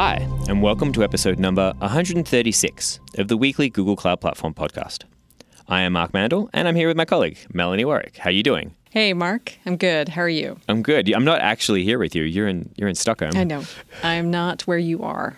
Hi, and welcome to episode number 136 of the weekly Google Cloud Platform podcast. I am Mark Mandel, and I'm here with my colleague, Melanie Warrick. How are you doing? Hey, Mark. I'm good. How are you? I'm good. I'm not actually here with you. You're in you're in Stockholm. I know. I'm not where you are.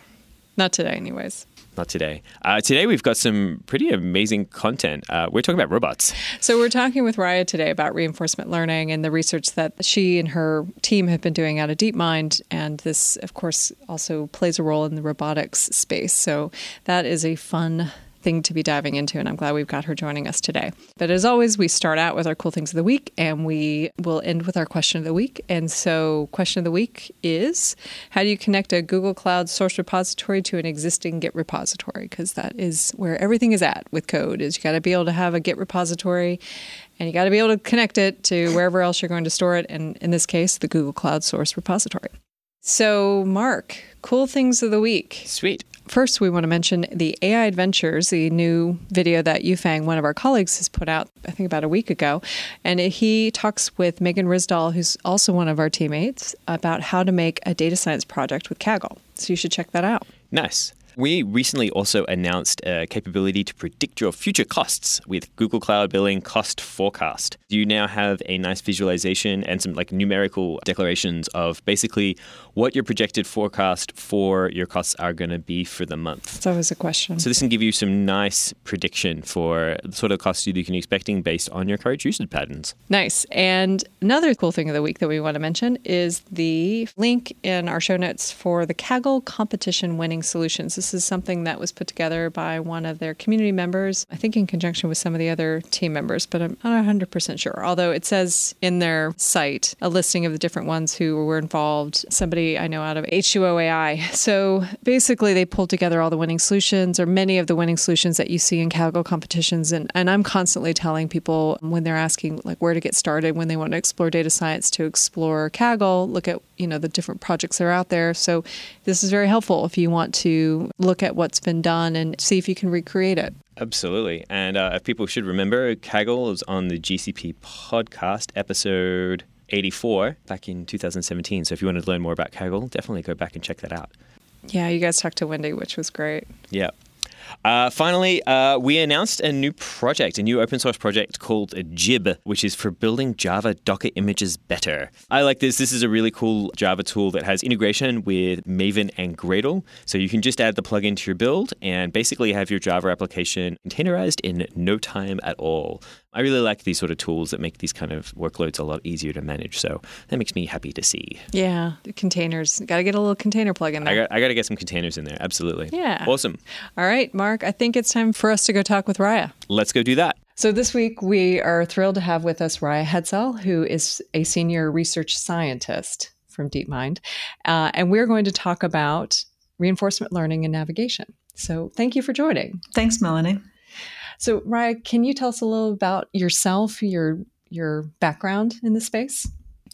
Not today, anyways. Not today. Uh, today we've got some pretty amazing content. Uh, we're talking about robots. So we're talking with Raia today about reinforcement learning and the research that she and her team have been doing out of DeepMind, and this, of course, also plays a role in the robotics space. So that is a fun thing to be diving into, and I'm glad we've got her joining us today. But as always, we start out with our cool things of the week, and we will end with our question of the week. And so, question of the week is How do you connect a Google Cloud source repository to an existing Git repository? Because that is where everything is at with code. Is you got to be able to have a Git repository, and you got to be able to connect it to wherever else you're going to store it, and in this case, the Google Cloud source repository. So, Mark, cool things of the week. Sweet. First, we want to mention the AI Adventures, the new video that Yufeng, one of our colleagues, has put out, I think about a week ago. And he talks with Megan Risdal, who's also one of our teammates, about how to make a data science project with Kaggle. So you should check that out. Nice. We recently also announced a capability to predict your future costs with Google Cloud Billing Cost Forecast. You now have a nice visualization and some like numerical declarations of basically what your projected forecast for your costs are going to be for the month. It's always a question. So this can give you some nice prediction for the sort of costs you can be expecting based on your current usage patterns. Nice. And another cool thing of the week that we want to mention is the link in our show notes for the Kaggle competition winning solutions. This is something that was put together by one of their community members, I think in conjunction with some of the other team members, but I'm not 100% sure. Although it says in their site a listing of the different ones who were involved. Somebody I know out of H2O AI. So basically, they pulled together all the winning solutions or many of the winning solutions that you see in Kaggle competitions. And, and I'm constantly telling people when they're asking like where to get started, when they want to explore data science, to explore Kaggle, look at you know the different projects that are out there. So this is very helpful if you want to look at what's been done and see if you can recreate it. Absolutely. And uh, if people should remember, Kaggle is on the GCP podcast episode 84 back in 2017. So if you want to learn more about Kaggle, definitely go back and check that out. Yeah, you guys talked to Wendy, which was great. Yeah. Uh, finally, uh, we announced a new project, a new open source project called Jib, which is for building Java Docker images better. I like this. This is a really cool Java tool that has integration with Maven and Gradle. So you can just add the plugin to your build and basically have your Java application containerized in no time at all. I really like these sort of tools that make these kind of workloads a lot easier to manage. So that makes me happy to see. Yeah, containers. Got to get a little container plug in there. I got, I got to get some containers in there. Absolutely. Yeah. Awesome. All right, Mark, I think it's time for us to go talk with Raia. Let's go do that. So, this week we are thrilled to have with us Raia Hadsell, who is a senior research scientist from DeepMind. Uh, and we're going to talk about reinforcement learning and navigation. So, thank you for joining. Thanks, Melanie. So, Raia, can you tell us a little about yourself, your your background in the space?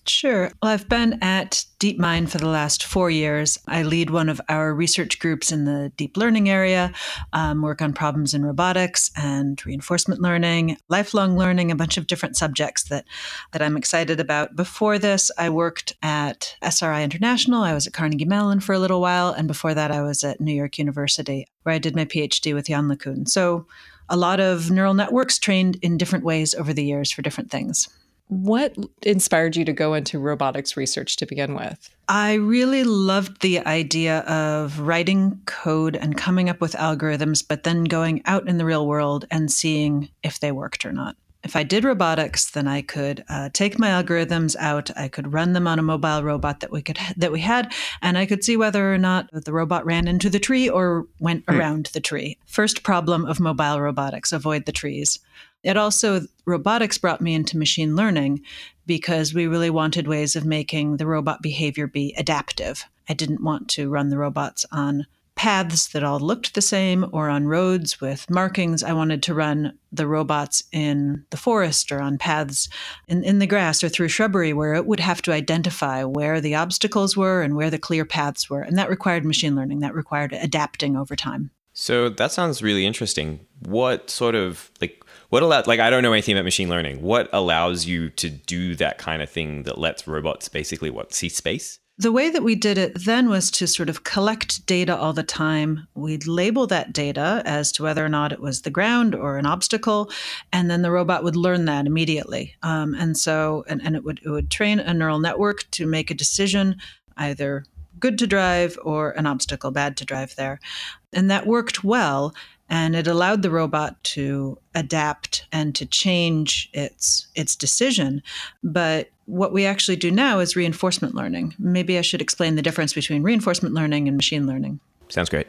Sure. Well, I've been at DeepMind for the last four years. I lead one of our research groups in the deep learning area, um, work on problems in robotics and reinforcement learning, lifelong learning, a bunch of different subjects that, that I'm excited about. Before this, I worked at SRI International. I was at Carnegie Mellon for a little while. And before that, I was at New York University, where I did my PhD with Yann LeCun. So a lot of neural networks trained in different ways over the years for different things. What inspired you to go into robotics research to begin with? I really loved the idea of writing code and coming up with algorithms, but then going out in the real world and seeing if they worked or not. If I did robotics, then I could uh, take my algorithms out. I could run them on a mobile robot that we could that we had, and I could see whether or not the robot ran into the tree or went hmm. around the tree. First problem of mobile robotics: avoid the trees. It also, robotics brought me into machine learning because we really wanted ways of making the robot behavior be adaptive. I didn't want to run the robots on paths that all looked the same or on roads with markings. I wanted to run the robots in the forest or on paths in, in the grass or through shrubbery where it would have to identify where the obstacles were and where the clear paths were. And that required machine learning, that required adapting over time. So that sounds really interesting. What sort of like what allows like i don't know anything about machine learning what allows you to do that kind of thing that lets robots basically what see space The way that we did it then was to sort of collect data all the time. We'd label that data as to whether or not it was the ground or an obstacle, and then the robot would learn that immediately. Um, and so, and, and it would it would train a neural network to make a decision, either good to drive or an obstacle bad to drive there, and that worked well and it allowed the robot to adapt and to change its its decision but what we actually do now is reinforcement learning. Maybe i should explain the difference between reinforcement learning and machine learning. Sounds great.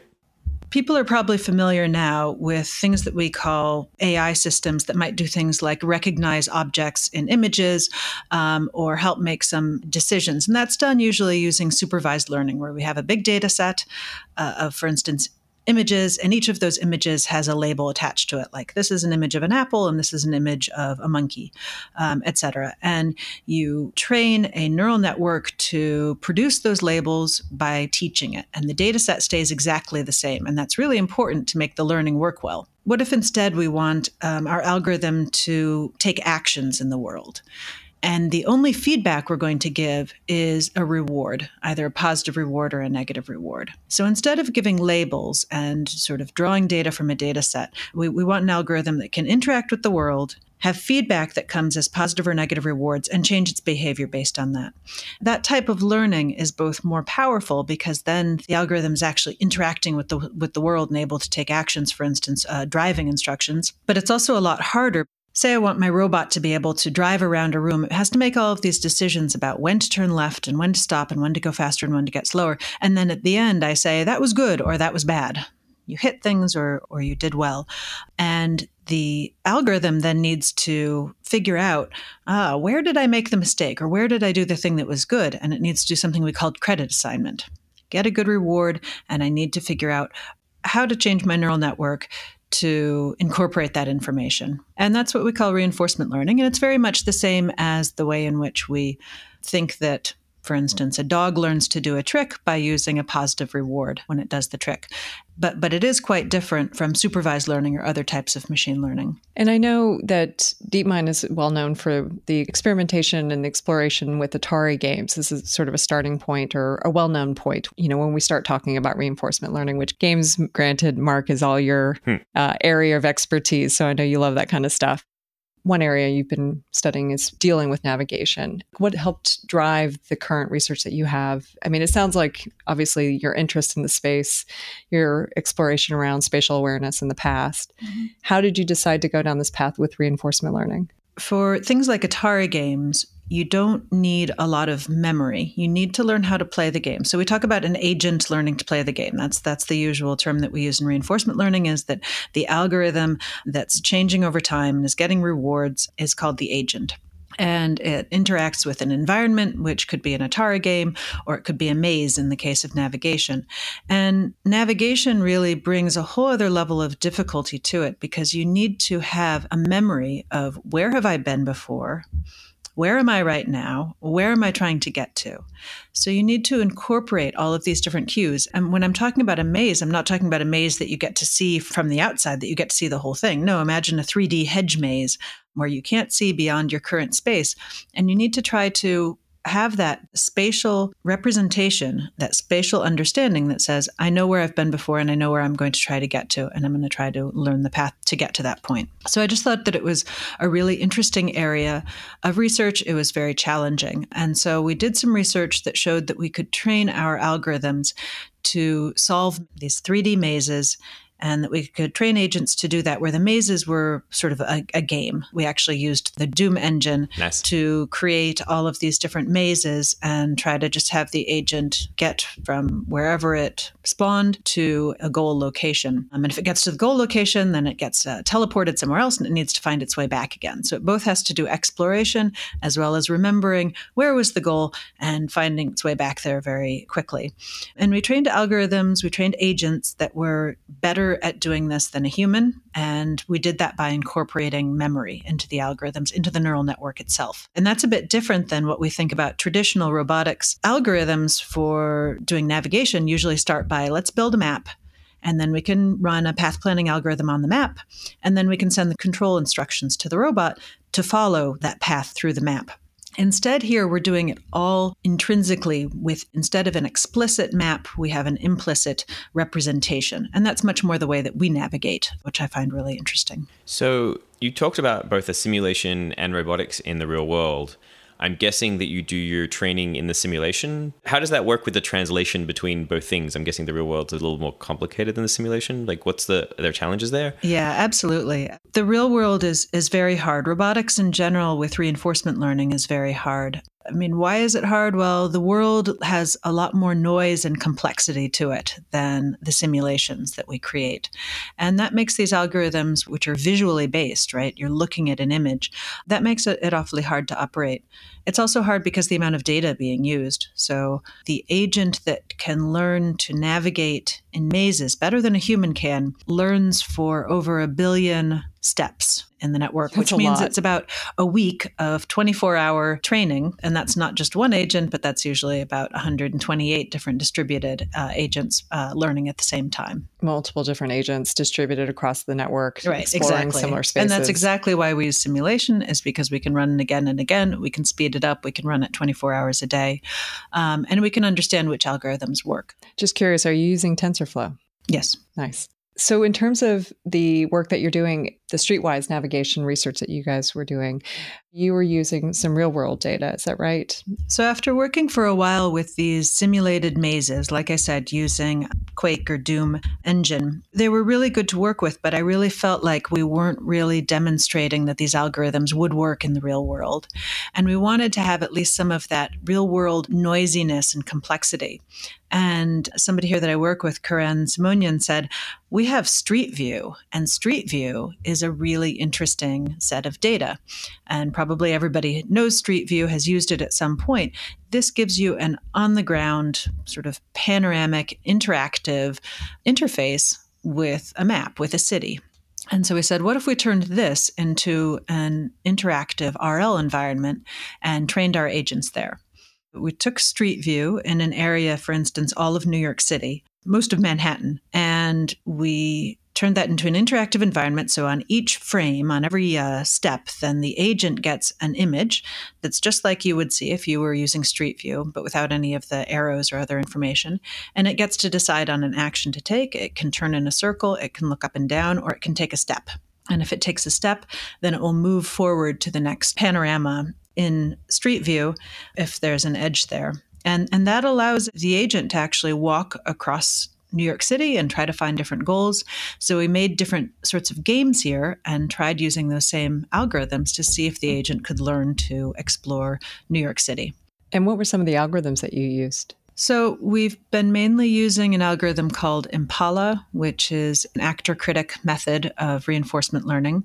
People are probably familiar now with things that we call ai systems that might do things like recognize objects in images um, or help make some decisions. And that's done usually using supervised learning where we have a big data set uh, of for instance images, and each of those images has a label attached to it, like this is an image of an apple and this is an image of a monkey, um, etc. And you train a neural network to produce those labels by teaching it, and the data set stays exactly the same. And that's really important to make the learning work well. What if instead we want um, our algorithm to take actions in the world? And the only feedback we're going to give is a reward, either a positive reward or a negative reward. So instead of giving labels and sort of drawing data from a data set, we, we want an algorithm that can interact with the world, have feedback that comes as positive or negative rewards, and change its behavior based on that. That type of learning is both more powerful because then the algorithm is actually interacting with the with the world and able to take actions, for instance, uh, driving instructions. But it's also a lot harder Say I want my robot to be able to drive around a room. It has to make all of these decisions about when to turn left and when to stop and when to go faster and when to get slower. And then at the end, I say, that was good or that was bad. You hit things or, or you did well. And the algorithm then needs to figure out ah, where did I make the mistake or where did I do the thing that was good? And it needs to do something we call credit assignment. Get a good reward, and I need to figure out how to change my neural network to incorporate that information. And that's what we call reinforcement learning. And it's very much the same as the way in which we think that for instance, a dog learns to do a trick by using a positive reward when it does the trick. But, but it is quite different from supervised learning or other types of machine learning. And I know that DeepMind is well known for the experimentation and exploration with Atari games. This is sort of a starting point or a well known point, you know, when we start talking about reinforcement learning, which games, granted, Mark, is all your hmm. uh, area of expertise. So I know you love that kind of stuff one area you've been studying is dealing with navigation. What helped drive the current research that you have? I mean, it sounds like obviously your interest in the space, your exploration around spatial awareness in the past. Mm-hmm. How did you decide to go down this path with reinforcement learning? For things like Atari games, you don't need a lot of memory. You need to learn how to play the game. So we talk about an agent learning to play the game. That's that's the usual term that we use in reinforcement learning is that the algorithm that's changing over time and is getting rewards is called the agent and it interacts with an environment, which could be an Atari game or it could be a maze in the case of navigation. And navigation really brings a whole other level of difficulty to it because you need to have a memory of where have I been before? Where am I right now? Where am I trying to get to? So you need to incorporate all of these different cues. And when I'm talking about a maze, I'm not talking about a maze that you get to see from the outside, that you get to see the whole thing. No, imagine a 3D hedge maze where you can't see beyond your current space. And you need to try to have that spatial representation, that spatial understanding that says, I know where I've been before and I know where I'm going to try to get to, and I'm going to try to learn the path to get to that point. So I just thought that it was a really interesting area of research. It was very challenging. And so we did some research that showed that we could train our algorithms to solve these 3D mazes and that we could train agents to do that where the mazes were sort of a, a game. We actually used the Doom engine nice. to create all of these different mazes and try to just have the agent get from wherever it spawned to a goal location. Um, and if it gets to the goal location, then it gets uh, teleported somewhere else and it needs to find its way back again. So it both has to do exploration as well as remembering where was the goal and finding its way back there very quickly. And we trained algorithms, we trained agents that were better at doing this than a human. And we did that by incorporating memory into the algorithms, into the neural network itself. And that's a bit different than what we think about traditional robotics. Algorithms for doing navigation usually start by let's build a map. And then we can run a path planning algorithm on the map. And then we can send the control instructions to the robot to follow that path through the map. Instead, here we're doing it all intrinsically with instead of an explicit map, we have an implicit representation. And that's much more the way that we navigate, which I find really interesting. So, you talked about both a simulation and robotics in the real world. I'm guessing that you do your training in the simulation. How does that work with the translation between both things? I'm guessing the real world's a little more complicated than the simulation. Like, what's the there challenges there? Yeah, absolutely. The real world is is very hard. Robotics in general with reinforcement learning is very hard. I mean, why is it hard? Well, the world has a lot more noise and complexity to it than the simulations that we create. And that makes these algorithms, which are visually based, right? You're looking at an image, that makes it, it awfully hard to operate. It's also hard because the amount of data being used. So the agent that can learn to navigate in mazes better than a human can learns for over a billion steps in the network, That's which means lot. it's about a week of 24 hour training. And that's not just one agent, but that's usually about 128 different distributed uh, agents uh, learning at the same time. Multiple different agents distributed across the network, Right, exploring exactly. similar spaces. And that's exactly why we use simulation, is because we can run it again and again. We can speed it up. We can run it 24 hours a day. Um, and we can understand which algorithms work. Just curious, are you using TensorFlow? Yes. Nice. So, in terms of the work that you're doing, the streetwise navigation research that you guys were doing, you were using some real world data. Is that right? So, after working for a while with these simulated mazes, like I said, using Quake or Doom engine, they were really good to work with, but I really felt like we weren't really demonstrating that these algorithms would work in the real world. And we wanted to have at least some of that real world noisiness and complexity. And somebody here that I work with, Karen Simonyan, said, We have Street View, and Street View is a really interesting set of data. And probably everybody knows Street View, has used it at some point. This gives you an on the ground, sort of panoramic, interactive interface with a map, with a city. And so we said, what if we turned this into an interactive RL environment and trained our agents there? We took Street View in an area, for instance, all of New York City, most of Manhattan, and we turned that into an interactive environment. So on each frame, on every uh, step, then the agent gets an image that's just like you would see if you were using Street View, but without any of the arrows or other information. And it gets to decide on an action to take. It can turn in a circle, it can look up and down, or it can take a step. And if it takes a step, then it will move forward to the next panorama in Street View if there's an edge there. And, and that allows the agent to actually walk across New York City and try to find different goals. So we made different sorts of games here and tried using those same algorithms to see if the agent could learn to explore New York City. And what were some of the algorithms that you used? So, we've been mainly using an algorithm called Impala, which is an actor critic method of reinforcement learning.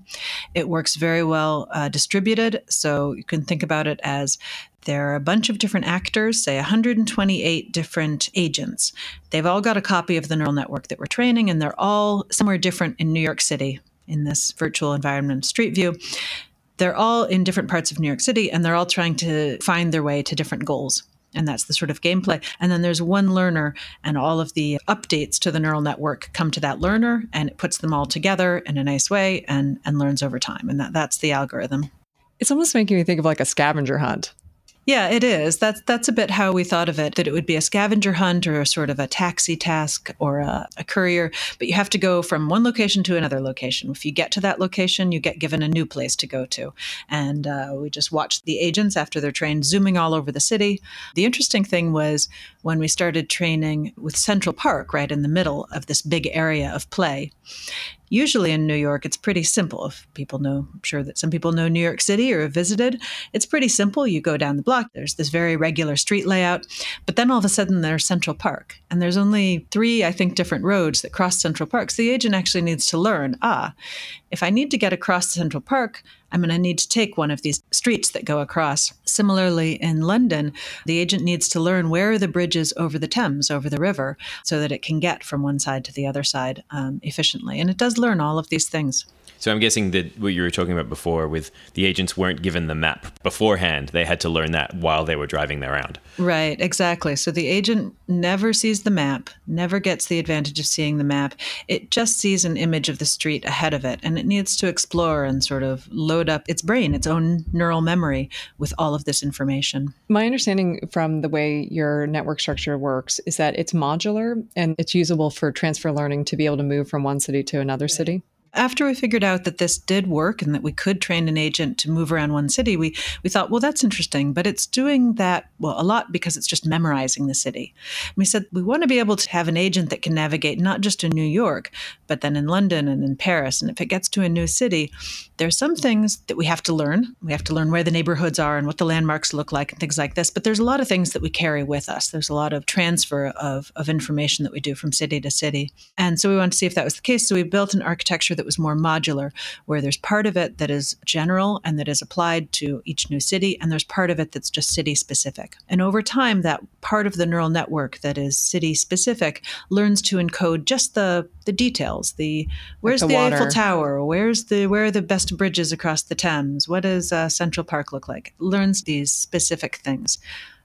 It works very well uh, distributed. So, you can think about it as there are a bunch of different actors, say 128 different agents. They've all got a copy of the neural network that we're training, and they're all somewhere different in New York City in this virtual environment, Street View. They're all in different parts of New York City, and they're all trying to find their way to different goals and that's the sort of gameplay. And then there's one learner, and all of the updates to the neural network come to that learner, and it puts them all together in a nice way and, and learns over time. And that, that's the algorithm. It's almost making me think of like a scavenger hunt. Yeah, it is. That's that's a bit how we thought of it. That it would be a scavenger hunt or sort of a taxi task or a, a, courier, but you have to go from one location to another location. If you get to that location, you get given a new place to go to. And uh, we just watched the agents after they're trained zooming all over the city. The interesting thing was when we started training with Central Park, right in the middle of this big area of play. Usually in New York, it's pretty simple. If people know, I'm sure that some people know New York City or have visited, it's pretty simple. You go down the block, there's this very regular street layout, but then all of a sudden there's Central Park. And there's only three, I think, different roads that cross Central Park. So the agent actually needs to learn ah, if I need to get across Central Park, I'm going to need to take one of these streets that go across. Similarly, in London, the agent needs to learn where are the bridges over the Thames, over the river, so that it can get from one side to the other side um, efficiently. And it does learn all of these things. So I'm guessing that what you were talking about before with the agents weren't given the map beforehand. They had to learn that while they were driving around. Right, exactly. So the agent never sees the map, never gets the advantage of seeing the map. It just sees an image of the street ahead of it, and it needs to explore and sort of load up its brain, its own neural memory with all of this information. My understanding from the way your network structure works is that it's modular and it's usable for transfer learning to be able to move from one city to another city after we figured out that this did work and that we could train an agent to move around one city, we, we thought, well, that's interesting, but it's doing that, well, a lot because it's just memorizing the city. And we said, we want to be able to have an agent that can navigate not just in New York, but then in London and in Paris. And if it gets to a new city, there's some things that we have to learn. We have to learn where the neighborhoods are and what the landmarks look like and things like this. But there's a lot of things that we carry with us. There's a lot of transfer of, of information that we do from city to city. And so we wanted to see if that was the case. So we built an architecture that was more modular, where there's part of it that is general and that is applied to each new city, and there's part of it that's just city specific. And over time, that part of the neural network that is city specific learns to encode just the the details the where's like the, the eiffel tower? Where's the where are the best bridges across the thames? What does uh, central park look like? Learns these specific things.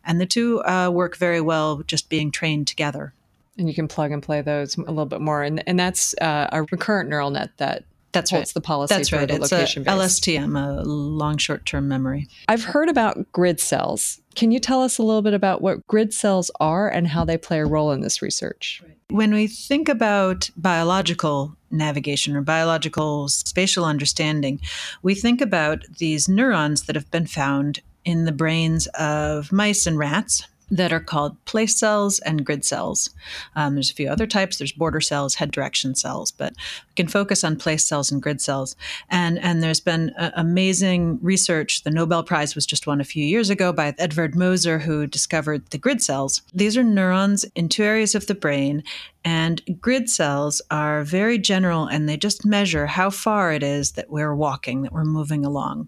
And the two uh, work very well just being trained together. And you can plug and play those a little bit more. And, and that's uh, a recurrent neural net that that's right. the policy That's right. it's location a LSTM, a long short term memory. I've heard about grid cells. Can you tell us a little bit about what grid cells are and how they play a role in this research? When we think about biological navigation or biological spatial understanding, we think about these neurons that have been found in the brains of mice and rats that are called place cells and grid cells. Um, there's a few other types. There's border cells, head direction cells, but we can focus on place cells and grid cells. And and there's been uh, amazing research. The Nobel Prize was just won a few years ago by Edvard Moser, who discovered the grid cells. These are neurons in two areas of the brain, and grid cells are very general and they just measure how far it is that we're walking, that we're moving along.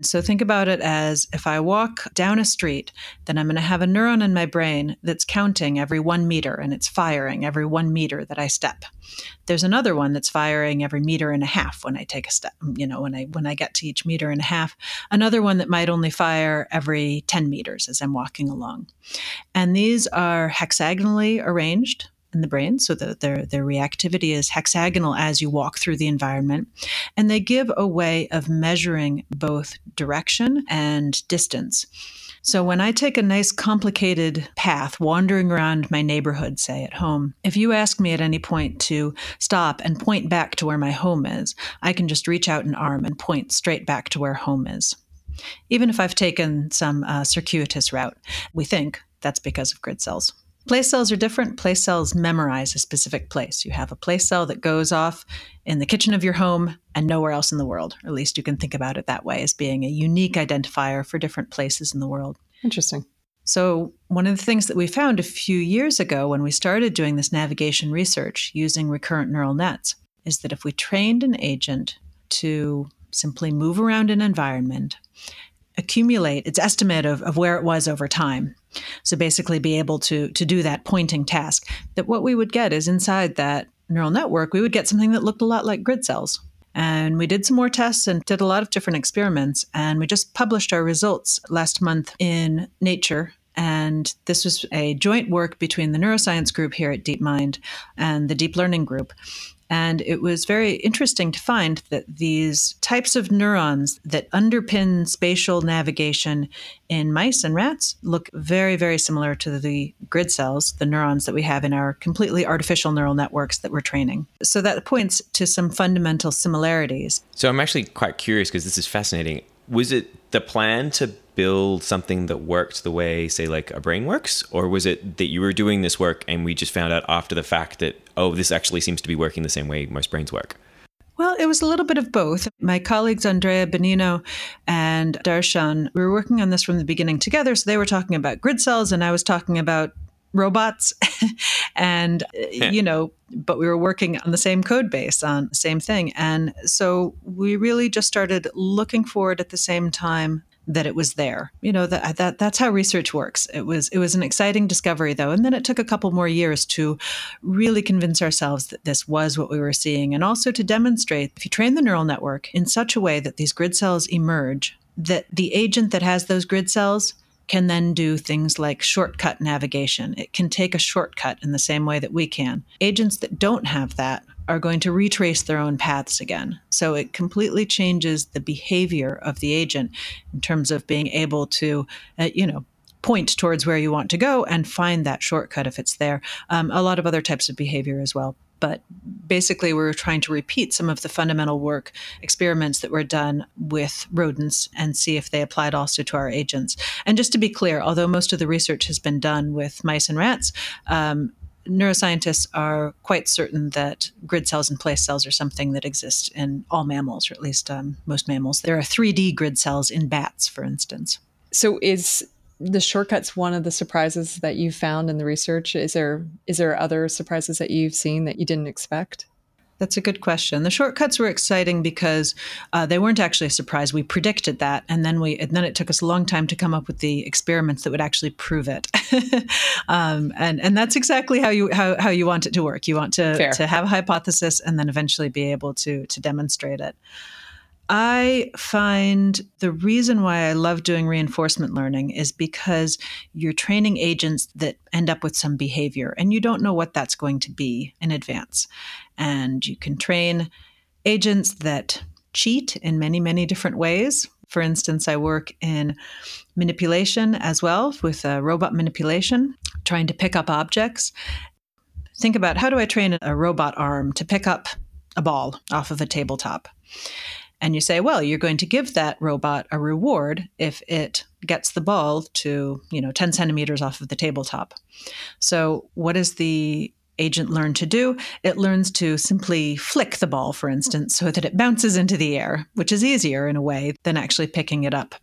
So think about it as if I walk down a street, then I'm going to have a neuron in my brain that's counting every one meter and it's firing every one meter that I step. There's another one that's firing every meter and a half when I take a step, you know, when I when I get to each meter and a half. Another one that might only fire every 10 meters as I'm walking along. And these are hexagonally arranged in the brain so that their, their reactivity is hexagonal as you walk through the environment. And they give a way of measuring both direction and distance. So when I take a nice complicated path wandering around my neighborhood, say at home, if you ask me at any point to stop and point back to where my home is, I can just reach out an arm and point straight back to where home is. Even if I've taken some uh, circuitous route, we think that's because of grid cells. Place cells are different. Place cells memorize a specific place. You have a place cell that goes off in the kitchen of your home and nowhere else in the world. Or at least you can think about it that way as being a unique identifier for different places in the world. Interesting. So, one of the things that we found a few years ago when we started doing this navigation research using recurrent neural nets is that if we trained an agent to simply move around an environment accumulate its estimate of, of where it was over time. So basically be able to to do that pointing task. That what we would get is inside that neural network, we would get something that looked a lot like grid cells. And we did some more tests and did a lot of different experiments. And we just published our results last month in Nature. And this was a joint work between the neuroscience group here at DeepMind and the deep learning group. And it was very interesting to find that these types of neurons that underpin spatial navigation in mice and rats look very, very similar to the grid cells, the neurons that we have in our completely artificial neural networks that we're training. So that points to some fundamental similarities. So I'm actually quite curious because this is fascinating. Was it the plan to build something that worked the way, say, like a brain works? Or was it that you were doing this work and we just found out after the fact that, oh, this actually seems to be working the same way most brains work? Well, it was a little bit of both. My colleagues Andrea Banino and Darshan, we were working on this from the beginning together. So they were talking about grid cells, and I was talking about robots and uh, yeah. you know but we were working on the same code base on the same thing and so we really just started looking for it at the same time that it was there. You know that that that's how research works. It was it was an exciting discovery though, and then it took a couple more years to really convince ourselves that this was what we were seeing, and also to demonstrate if you train the neural network in such a way that these grid cells emerge, that the agent that has those grid cells can then do things like shortcut navigation. It can take a shortcut in the same way that we can. Agents that don't have that are going to retrace their own paths again. So it completely changes the behavior of the agent in terms of being able to, uh, you know, point towards where you want to go and find that shortcut if it's there. Um, a lot of other types of behavior as well but basically we are trying to repeat some of the fundamental work experiments that were done with rodents and see if they applied also to our agents and just to be clear although most of the research has been done with mice and rats um, neuroscientists are quite certain that grid cells and place cells are something that exists in all mammals or at least um, most mammals there are 3d grid cells in bats for instance so is the shortcuts one of the surprises that you found in the research? Is there is there other surprises that you've seen that you didn't expect? That's a good question. The shortcuts were exciting because uh, they weren't actually a surprise. We predicted that, and then we and then it took us a long time to come up with the experiments that would actually prove it. um, and and that's exactly how you how, how you want it to work. You want to Fair. to have a hypothesis and then eventually be able to to demonstrate it. I find the reason why I love doing reinforcement learning is because you're training agents that end up with some behavior and you don't know what that's going to be in advance. And you can train agents that cheat in many, many different ways. For instance, I work in manipulation as well with uh, robot manipulation, trying to pick up objects. Think about how do I train a robot arm to pick up a ball off of a tabletop? and you say, well, you're going to give that robot a reward if it gets the ball to, you know, 10 centimeters off of the tabletop. So, what is the agent learn to do? It learns to simply flick the ball, for instance, so that it bounces into the air, which is easier in a way than actually picking it up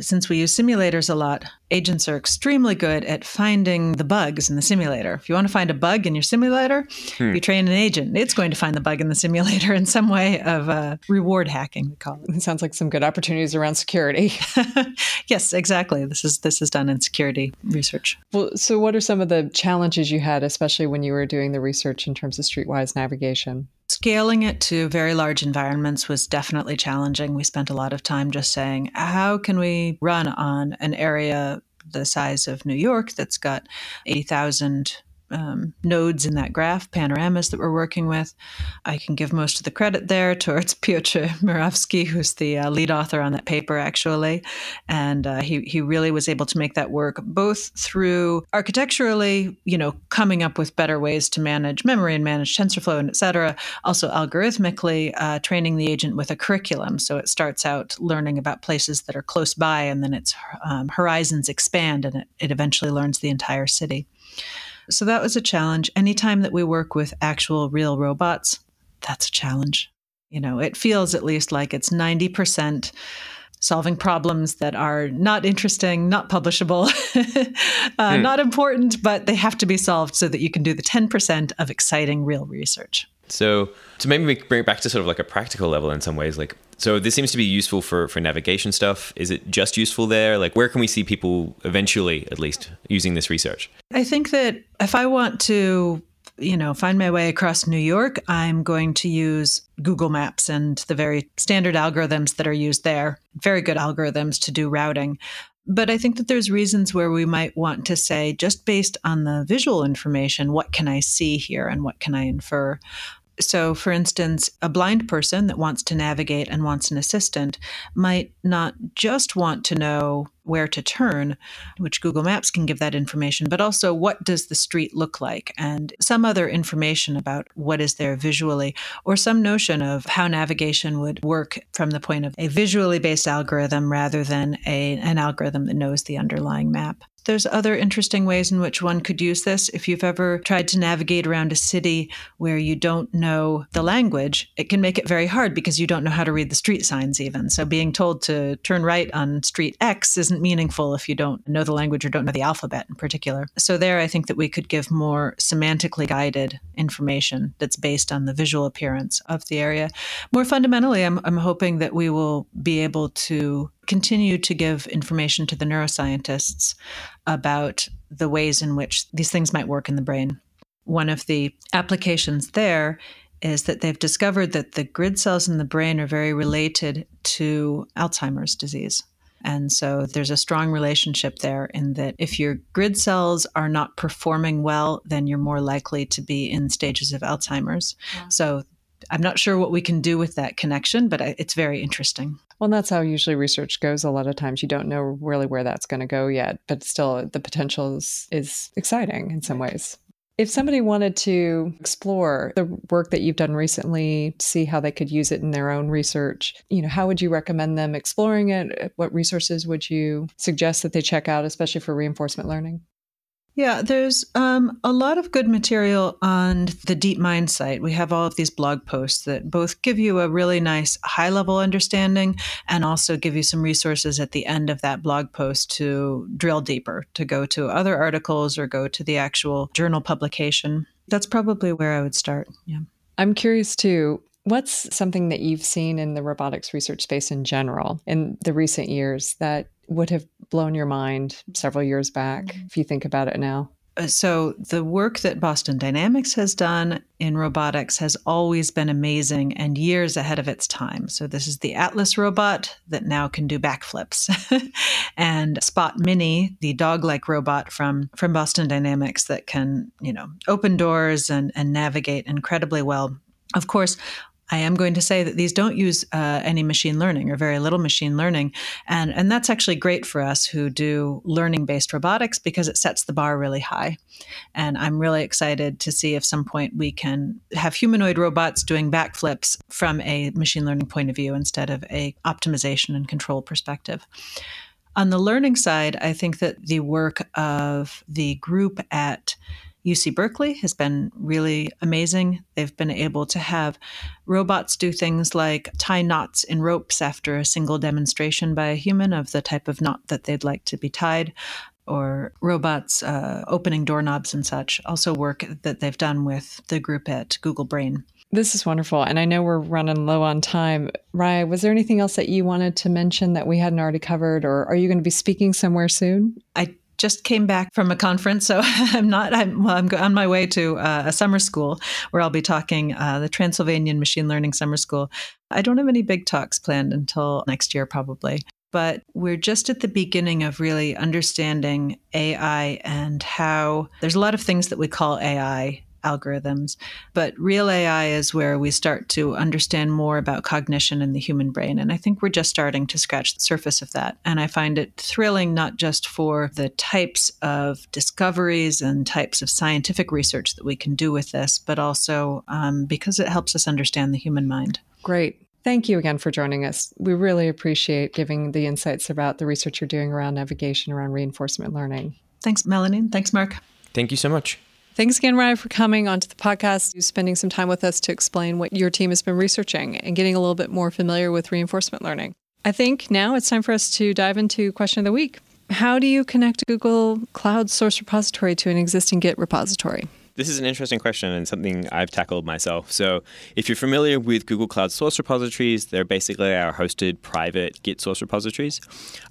since we use simulators a lot, agents are extremely good at finding the bugs in the simulator. If you want to find a bug in your simulator, hmm. you train an agent. It's going to find the bug in the simulator in some way of uh, reward hacking. We call it. It sounds like some good opportunities around security. yes, exactly. This is this is done in security research. Well, so what are some of the challenges you had, especially when you were doing the research in terms of streetwise navigation? Scaling it to very large environments was definitely challenging. We spent a lot of time just saying, how can we run on an area the size of New York that's got 80,000 um, nodes in that graph, panoramas that we're working with. I can give most of the credit there towards Piotr Mirowski, who's the uh, lead author on that paper, actually. And uh, he, he really was able to make that work both through architecturally, you know, coming up with better ways to manage memory and manage TensorFlow and et cetera. Also, algorithmically, uh, training the agent with a curriculum. So it starts out learning about places that are close by, and then its um, horizons expand, and it, it eventually learns the entire city. So that was a challenge. Anytime that we work with actual real robots, that's a challenge. You know, it feels at least like it's 90% solving problems that are not interesting, not publishable, uh, hmm. not important, but they have to be solved so that you can do the 10% of exciting real research. So to maybe bring it back to sort of like a practical level in some ways, like so this seems to be useful for for navigation stuff. Is it just useful there? Like where can we see people eventually, at least, using this research? I think that if I want to you know, find my way across New York, I'm going to use Google Maps and the very standard algorithms that are used there. Very good algorithms to do routing. But I think that there's reasons where we might want to say, just based on the visual information, what can I see here and what can I infer? So, for instance, a blind person that wants to navigate and wants an assistant might not just want to know where to turn, which Google Maps can give that information, but also what does the street look like and some other information about what is there visually, or some notion of how navigation would work from the point of a visually based algorithm rather than a, an algorithm that knows the underlying map. There's other interesting ways in which one could use this. If you've ever tried to navigate around a city where you don't know the language, it can make it very hard because you don't know how to read the street signs, even. So, being told to turn right on street X isn't meaningful if you don't know the language or don't know the alphabet in particular. So, there, I think that we could give more semantically guided information that's based on the visual appearance of the area. More fundamentally, I'm, I'm hoping that we will be able to continue to give information to the neuroscientists about the ways in which these things might work in the brain. One of the applications there is that they've discovered that the grid cells in the brain are very related to Alzheimer's disease. And so there's a strong relationship there in that if your grid cells are not performing well, then you're more likely to be in stages of Alzheimer's. Yeah. So I'm not sure what we can do with that connection, but it's very interesting. Well, that's how usually research goes. A lot of times you don't know really where that's going to go yet, but still the potential is, is exciting in some ways. If somebody wanted to explore the work that you've done recently, see how they could use it in their own research, you know, how would you recommend them exploring it? What resources would you suggest that they check out, especially for reinforcement learning? Yeah, there's um, a lot of good material on the DeepMind site. We have all of these blog posts that both give you a really nice high level understanding and also give you some resources at the end of that blog post to drill deeper, to go to other articles or go to the actual journal publication. That's probably where I would start. Yeah. I'm curious too. What's something that you've seen in the robotics research space in general in the recent years that would have blown your mind several years back mm-hmm. if you think about it now? Uh, so, the work that Boston Dynamics has done in robotics has always been amazing and years ahead of its time. So, this is the Atlas robot that now can do backflips, and Spot Mini, the dog like robot from, from Boston Dynamics that can, you know, open doors and, and navigate incredibly well. Of course, I am going to say that these don't use uh, any machine learning or very little machine learning. And, and that's actually great for us who do learning based robotics because it sets the bar really high. And I'm really excited to see if some point we can have humanoid robots doing backflips from a machine learning point of view instead of a optimization and control perspective. On the learning side, I think that the work of the group at UC Berkeley has been really amazing. They've been able to have robots do things like tie knots in ropes after a single demonstration by a human of the type of knot that they'd like to be tied, or robots uh, opening doorknobs and such. Also, work that they've done with the group at Google Brain. This is wonderful. And I know we're running low on time. Raia, was there anything else that you wanted to mention that we hadn't already covered, or are you going to be speaking somewhere soon? I just came back from a conference, so I'm not. I'm, well, I'm on my way to uh, a summer school where I'll be talking uh, the Transylvanian Machine Learning Summer School. I don't have any big talks planned until next year, probably. But we're just at the beginning of really understanding AI and how there's a lot of things that we call AI algorithms. But real AI is where we start to understand more about cognition in the human brain. And I think we're just starting to scratch the surface of that. And I find it thrilling not just for the types of discoveries and types of scientific research that we can do with this, but also um, because it helps us understand the human mind. Great. Thank you again for joining us. We really appreciate giving the insights about the research you're doing around navigation, around reinforcement learning. Thanks, Melanie. Thanks, Mark. Thank you so much. Thanks again, Ryan, for coming onto the podcast, spending some time with us to explain what your team has been researching and getting a little bit more familiar with reinforcement learning. I think now it's time for us to dive into question of the week. How do you connect Google Cloud Source Repository to an existing Git repository? This is an interesting question and something I've tackled myself. So, if you're familiar with Google Cloud source repositories, they're basically our hosted private Git source repositories.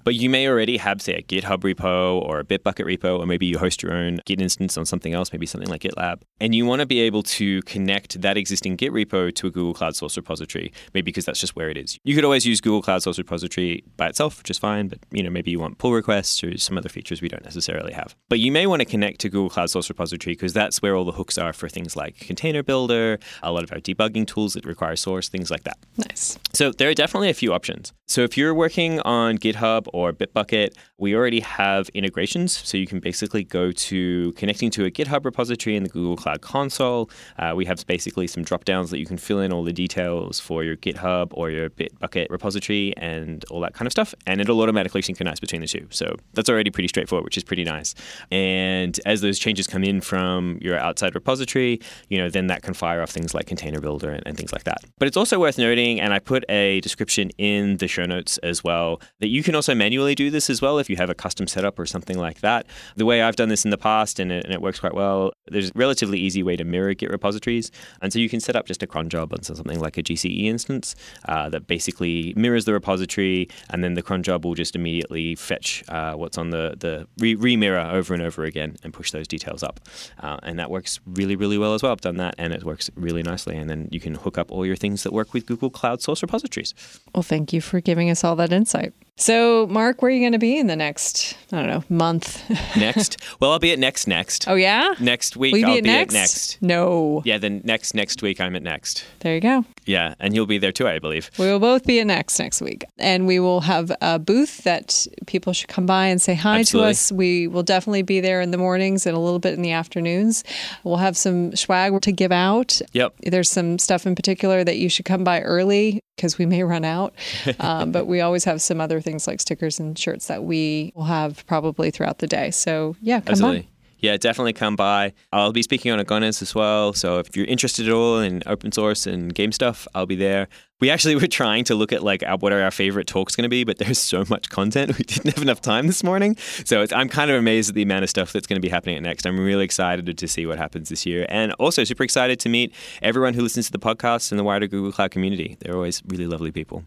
But you may already have, say, a GitHub repo or a Bitbucket repo, or maybe you host your own Git instance on something else, maybe something like GitLab. And you want to be able to connect that existing Git repo to a Google Cloud source repository, maybe because that's just where it is. You could always use Google Cloud source repository by itself, which is fine, but you know, maybe you want pull requests or some other features we don't necessarily have. But you may want to connect to Google Cloud source repository because that's where all the hooks are for things like Container Builder, a lot of our debugging tools that require source, things like that. Nice. So there are definitely a few options. So if you're working on GitHub or Bitbucket, we already have integrations. So you can basically go to connecting to a GitHub repository in the Google Cloud Console. Uh, we have basically some drop downs that you can fill in all the details for your GitHub or your Bitbucket repository and all that kind of stuff. And it'll automatically synchronize between the two. So that's already pretty straightforward, which is pretty nice. And as those changes come in from your outside repository, you know, then that can fire off things like Container Builder and, and things like that. But it's also worth noting, and I put a description in the show notes as well, that you can also manually do this as well if you have a custom setup or something like that. The way I've done this in the past, and it, and it works quite well, there's a relatively easy way to mirror Git repositories. And so you can set up just a cron job on something like a GCE instance uh, that basically mirrors the repository, and then the cron job will just immediately fetch uh, what's on the, the re- mirror over and over again and push those details up. Uh, and that works really, really well as well. I've done that and it works really nicely. And then you can hook up all your things that work with Google Cloud Source repositories. Well, thank you for giving us all that insight. So, Mark, where are you going to be in the next, I don't know, month? next? Well, I'll be at Next Next. Oh, yeah? Next week, Will you I'll be, at, be next? at Next. No. Yeah, then next next week, I'm at Next. There you go. Yeah, and you'll be there too, I believe. We will both be at Next next week. And we will have a booth that people should come by and say hi Absolutely. to us. We will definitely be there in the mornings and a little bit in the afternoons. We'll have some swag to give out. Yep. There's some stuff in particular that you should come by early because we may run out. Um, but we always have some other things like stickers and shirts that we will have probably throughout the day. So, yeah, come Absolutely. by. Yeah, definitely come by. I'll be speaking on Agones as well. So if you're interested at all in open source and game stuff, I'll be there. We actually were trying to look at like our, what are our favorite talks going to be, but there's so much content. We didn't have enough time this morning. So I'm kind of amazed at the amount of stuff that's going to be happening at Next. I'm really excited to see what happens this year. And also super excited to meet everyone who listens to the podcast and the wider Google Cloud community. They're always really lovely people.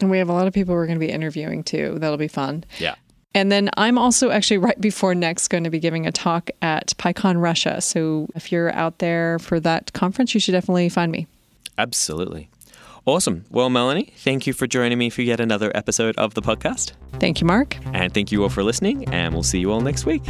And we have a lot of people we're going to be interviewing too. That'll be fun. Yeah. And then I'm also actually right before next going to be giving a talk at PyCon Russia. So if you're out there for that conference, you should definitely find me. Absolutely. Awesome. Well, Melanie, thank you for joining me for yet another episode of the podcast. Thank you, Mark. And thank you all for listening, and we'll see you all next week.